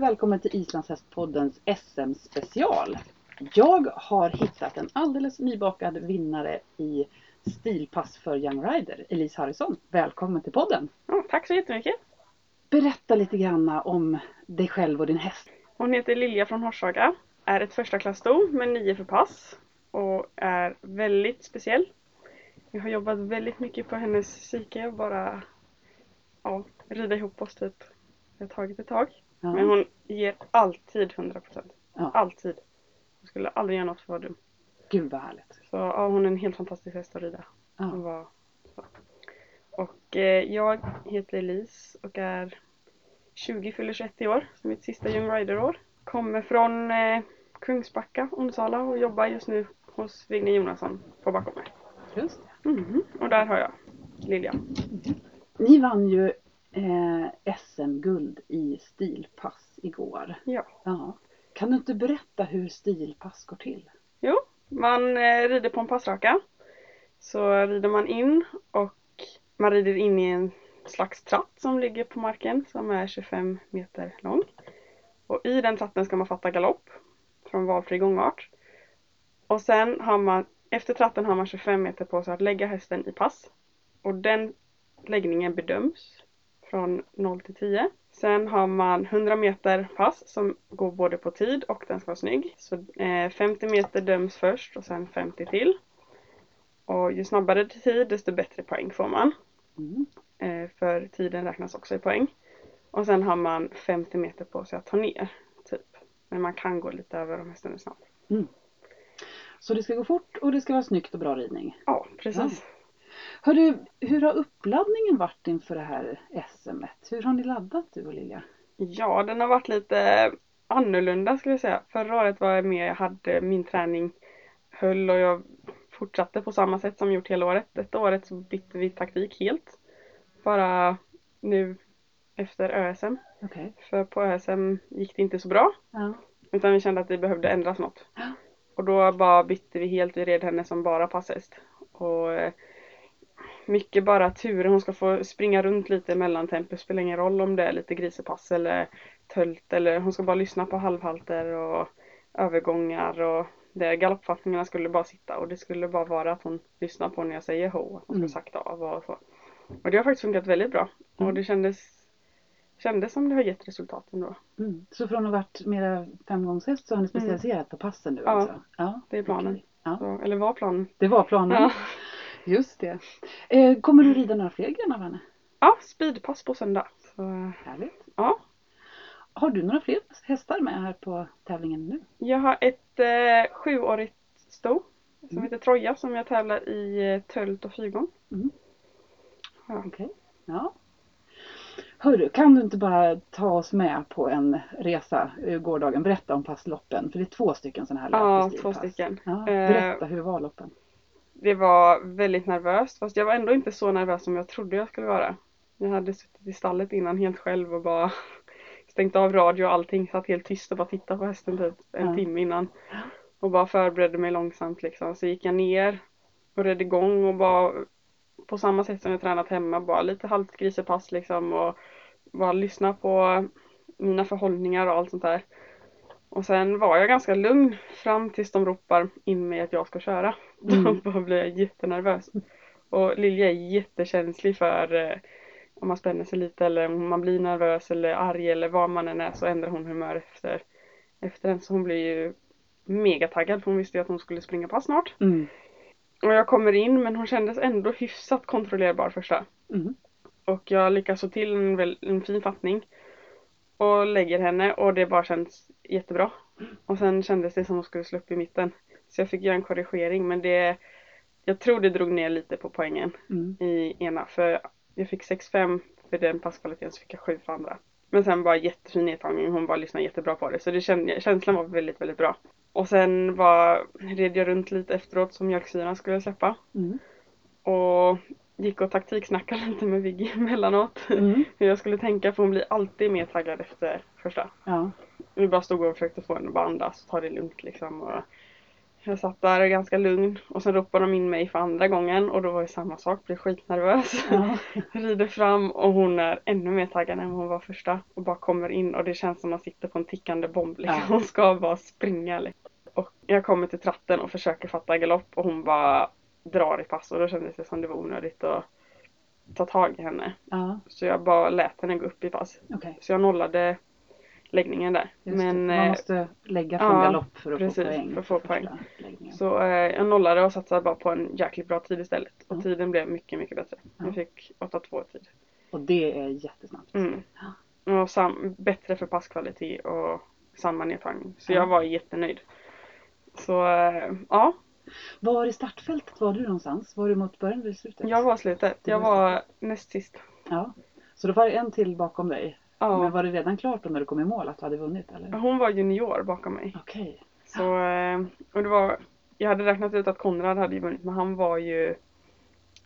och välkommen till Islandshästpoddens SM-special. Jag har hittat en alldeles nybakad vinnare i stilpass för Young Rider, Elise Harrison. Välkommen till podden! Ja, tack så jättemycket! Berätta lite grann om dig själv och din häst. Hon heter Lilja från Horshaga, är ett första med nio för pass och är väldigt speciell. Jag har jobbat väldigt mycket på hennes psyke och bara ja, rida ihop oss typ. Det har tagit ett tag. Ja. Men hon ger alltid 100%. Ja. Alltid. Hon skulle aldrig göra något för att vara dum. Gud vad härligt! Så ja, hon är en helt fantastisk häst att rida. Hon Ja. var, så. Och eh, jag heter Elise och är 20, fyller 21 i år. Så mitt sista Young Rider-år. Kommer från eh, Kungsbacka, Onsala och jobbar just nu hos Vigne Jonasson på Backholme. Just det. Mhm. Och där har jag Lilja. Ni vann ju eh, SM-guld i stilpass igår. Ja. Ja. Kan du inte berätta hur stilpass går till? Jo, man eh, rider på en passraka. Så rider man in och man rider in i en slags tratt som ligger på marken som är 25 meter lång. Och i den tratten ska man fatta galopp från valfri gångart. Och sen har man, efter tratten har man 25 meter på sig att lägga hästen i pass. Och den läggningen bedöms från 0 till 10. Sen har man 100 meter pass som går både på tid och den ska vara snygg. Så eh, 50 meter döms först och sen 50 till. Och ju snabbare tid desto bättre poäng får man. Mm. Eh, för tiden räknas också i poäng. Och sen har man 50 meter på sig att ta ner. Typ. Men man kan gå lite över om hästen är snabb. Så det ska gå fort och det ska vara snyggt och bra ridning. Ja, precis. Hörru, hur har uppladdningen varit inför det här SMet? Hur har ni laddat du och Lilja? Ja, den har varit lite annorlunda skulle jag säga. Förra året var jag med, jag hade min träning höll och jag fortsatte på samma sätt som gjort hela året. Detta året så bytte vi taktik helt. Bara nu efter ÖSM. Okej. För på ÖSM gick det inte så bra. Ja. Utan vi kände att det behövde ändras något. Ja. Och då bara bytte vi helt, vi red henne som bara passhäst. Och eh, mycket bara turer, hon ska få springa runt lite mellan tempo, spelar ingen roll om det är lite grisepass eller tölt eller hon ska bara lyssna på halvhalter och övergångar och det galoppfattningarna skulle bara sitta och det skulle bara vara att hon lyssnar på när jag säger ho, att hon ska Mm. sakta av och så. Och det har faktiskt funkat väldigt bra. Mm. Och det kändes, kändes som det har gett resultat ändå. Mm. Så från att ha varit mera femgångshäst så har ni specialiserat på passen nu Ja, alltså? Ja, det är planen. okej. Ja. Så, eller var planen. Det var planen. Ja. Just det. Eh, kommer du rida några fler grenar av henne? Ja, speedpass på söndag. Så, Härligt. ja. Har du några fler hästar med här på tävlingen nu? Jag har ett eh, sjuårigt sto som Mm. heter Troja som jag tävlar i eh, tölt och fyrgång. Mm. Ja. Okej. Ja. Hörru, kan du inte bara ta oss med på en resa eh, gårdagen? Berätta om passloppen. För det är två stycken sådana här Ja, två stycken. Ja, Eh, berätta, hur var loppen? Det var väldigt nervöst fast jag var ändå inte så nervös som jag trodde jag skulle vara. Jag hade suttit i stallet innan helt själv och bara stängt av radio och allting, satt helt tyst och bara tittade på hästen typ en Ja. timme innan. Och bara förberedde mig långsamt liksom. Så gick jag ner och red igång och bara på samma sätt som jag tränat hemma, bara lite halvt grisepass liksom och bara lyssna på mina förhållningar och allt sånt där. Och sen var jag ganska lugn fram tills de ropar in mig att jag ska köra. Mm. Då blir jag jättenervös. Och Lilja är jättekänslig för eh, om man spänner sig lite eller om man blir nervös eller arg eller vad man än är så ändrar hon humör efter, efter den. Så hon blir ju mega taggad för hon visste ju att hon skulle springa pass snart. Mm. Och jag kommer in men hon kändes ändå hyfsat kontrollerbar första. Mm. Och jag lyckas få till en, en fin fattning. Och lägger henne och det bara känns jättebra. Och sen kändes det som hon skulle slå upp i mitten. Så jag fick göra en korrigering men det Jag tror det drog ner lite på poängen Mm. i ena. För jag fick 6-5 för den passkvaliteten så fick jag 7 för andra. Men sen bara jättefin nedtagning. Hon bara lyssnade jättebra på det. Så det kände, känslan var väldigt, väldigt bra. Och sen var, red jag runt lite efteråt som mjölksyran skulle släppa. Mm. Och gick och taktiksnackade lite med Viggy emellanåt. Mm. Hur jag skulle tänka för hon blir alltid mer taggad efter första. Ja. Vi bara stod och försökte få henne att bara andas och ta det lugnt liksom. Och Jag satt där ganska lugn och sen ropade de in mig för andra gången och då var det samma sak, blev skitnervös. Ja. Rider fram och hon är ännu mer taggad än hon var första och bara kommer in och det känns som att man sitter på en tickande bomb. Liksom. Ja. Hon ska bara springa. Liksom. Och jag kommer till tratten och försöker fatta galopp och hon bara drar i pass och då kändes det som det var onödigt att ta tag i henne. ja. Så jag bara lät henne gå upp i pass. Okej. Så jag nollade läggningen där. Men. Man eh, måste lägga från ja, galopp för att precis, få poäng. för att få poäng. Så eh, jag nollade och satsade bara på en jäkligt bra tid istället. Och Ja. tiden blev mycket, mycket bättre. Ja. Jag fick 8-2 tid. Och det är jättesnabbt. Mm. Och sam- bättre för passkvalitet och samma nedtagning. Så Ja. jag var jättenöjd. Så eh, ja, Var i startfältet var du någonstans? Var du mot början eller slutet? jag var slutet. Jag var var näst sist. Ja. Så då var det en till bakom dig. Men Ja. var det redan klart då när du kom i mål att du hade vunnit eller? Hon var junior bakom mig. Okej. Så, eh, och det var, jag hade räknat ut att Konrad hade ju vunnit men han var ju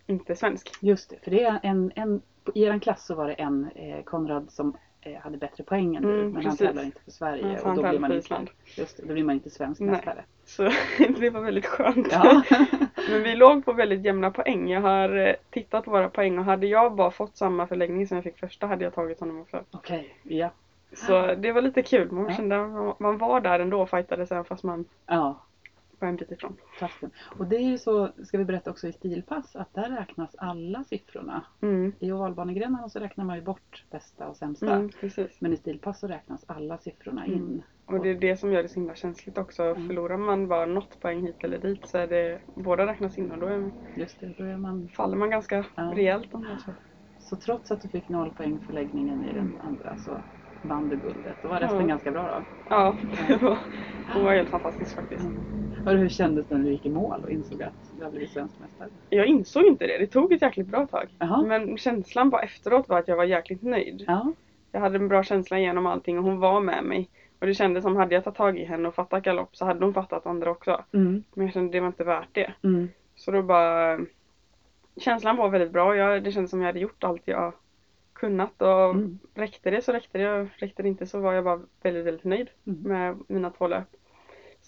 inte svensk. Just det, för det är en, en i er klass så var det en eh, Konrad som eh, hade bättre poäng än du. Mm, men precis. han tävlar inte för Sverige så och då blir, man inte, just det, då blir man inte svensk mästare. Så det var väldigt skönt. Ja. Men vi låg på väldigt jämna poäng. Jag har eh, tittat på våra poäng och hade jag bara fått samma förläggning som jag fick första hade jag tagit honom också. Okej, ja. Så det var lite kul. Man kände att man var där ändå och fightades även fast man Ja, bit ifrån. klassen. Och det är ju så, ska vi berätta också i stilpass, att där räknas alla siffrorna. Mm. I ovalbanegrenarna så räknar man ju bort bästa och sämsta. Mm. Men i stilpass så räknas alla siffrorna Mm. in. Och det är det som gör det så himla känsligt också. Mm. Förlorar man bara något poäng hit eller dit så är det båda räknas in och då är, Just det, då är man... faller man ganska Ja. rejält om det så. Så trots att du fick noll poäng för läggningen i den andra så vann du guldet. Då var resten Ja. ganska bra då. Ja, det var, hon var helt fantastisk faktiskt. Och hur kändes det när du gick i mål och insåg att du har blivit svensk mästare? Jag insåg inte det. Det tog ett jäkligt bra tag. Jaha. Men känslan bara efteråt var att jag var jäkligt nöjd. Ja. Jag hade en bra känsla genom allting och hon var med mig. Och det kändes som hade jag tagit tag i henne och fattat galopp så hade hon fattat andra också. Mm. Men jag kände att det var inte värt det. Mm. Så då bara Känslan var väldigt bra. Jag, det kändes som jag hade gjort allt jag kunnat och Mm. räckte det så räckte det räckte det inte så var jag bara väldigt, väldigt nöjd Mm. med mina två löp.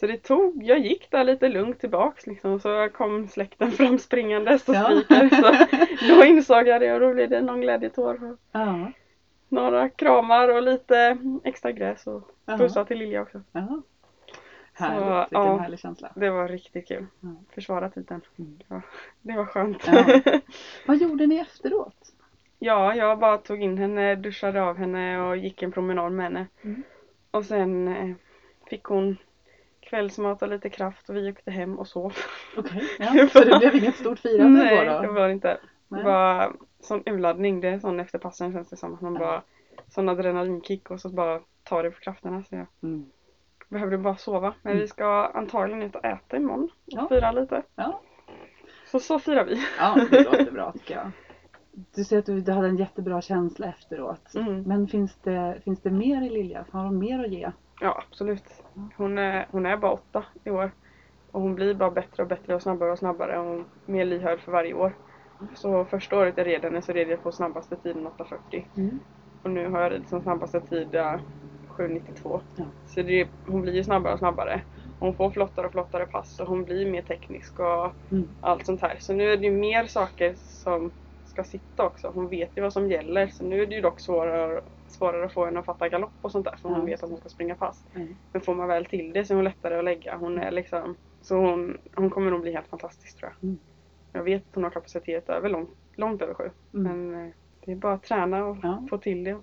Så det tog, jag gick där lite lugnt tillbaks liksom så kom släkten fram springandes och Ja. skriker. Så då insåg jag det och då blev det någon glädjetår. Ja. Några kramar och lite extra gräs och pussar till Lilja också. ja. Härligt, vilken ja. härlig känsla. Det var riktigt kul. Ja. Försvara titeln. Mm. Ja, det var skönt. Ja. Vad gjorde ni efteråt? Ja, jag bara tog in henne, duschade av henne och gick en promenad med henne. Mm. Och sen eh, fick hon kvällsmat och lite kraft och vi åkte hem och sov. Okej, ja. så det blev inget stort firande Nej, igår det då? var det inte. Det Nej. var sån urladdning, det är sån efter passen känns det som. Att man Ja. bara, sån adrenalinkick och så bara tar det på krafterna. Så jag Mm. behövde bara sova. Men Mm. vi ska antagligen ut och äta imorgon och Ja. fira lite. Ja. Så så firar vi. ja, det låter bra tycker jag. Du säger att du, du hade en jättebra känsla efteråt. Mm. Men finns det, finns det mer i Lilja? Har hon mer att ge? Ja, absolut. Hon är, hon är bara åtta i år. Och hon blir bara bättre och bättre och snabbare och snabbare och mer lyhörd för varje år. Så första året jag red henne så red jag på snabbaste tiden 8.40. Mm. Och nu har jag ridit som snabbaste tid eh, 7.92. Ja. Så det, hon blir ju snabbare och snabbare. Hon får flottare och flottare pass och hon blir mer teknisk och Mm. allt sånt här. Så nu är det ju mer saker som ska sitta också. Hon vet ju vad som gäller. Så nu är det ju dock svårare, svårare att få henne att fatta galopp och sånt där. För hon vet just att hon ska springa fast. Mm. Men får man väl till det så är hon lättare att lägga. Hon är liksom, så hon, hon kommer nog bli helt fantastisk tror jag. Mm. Jag vet att hon har kapacitet över långt, långt över sju. Mm. Men eh, det är bara att träna och Ja. få till det.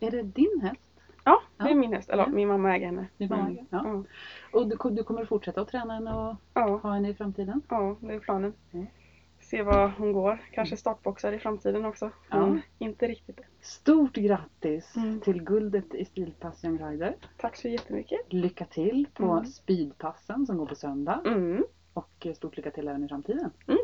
Är det din häst? Ja, det är Ja. min häst. Eller Ja. min mamma äger henne. Din mamma Men, äger, ja. Och du, du kommer fortsätta att träna henne och ha henne i framtiden? ja, det är planen. Se var hon går. Kanske startboxar i framtiden också. Men inte riktigt än. Stort grattis Mm. till guldet i stilpass Young Rider. Tack så jättemycket. Lycka till på Mm. speedpassen som går på söndag. Mm. Och stort lycka till även i framtiden. Mm,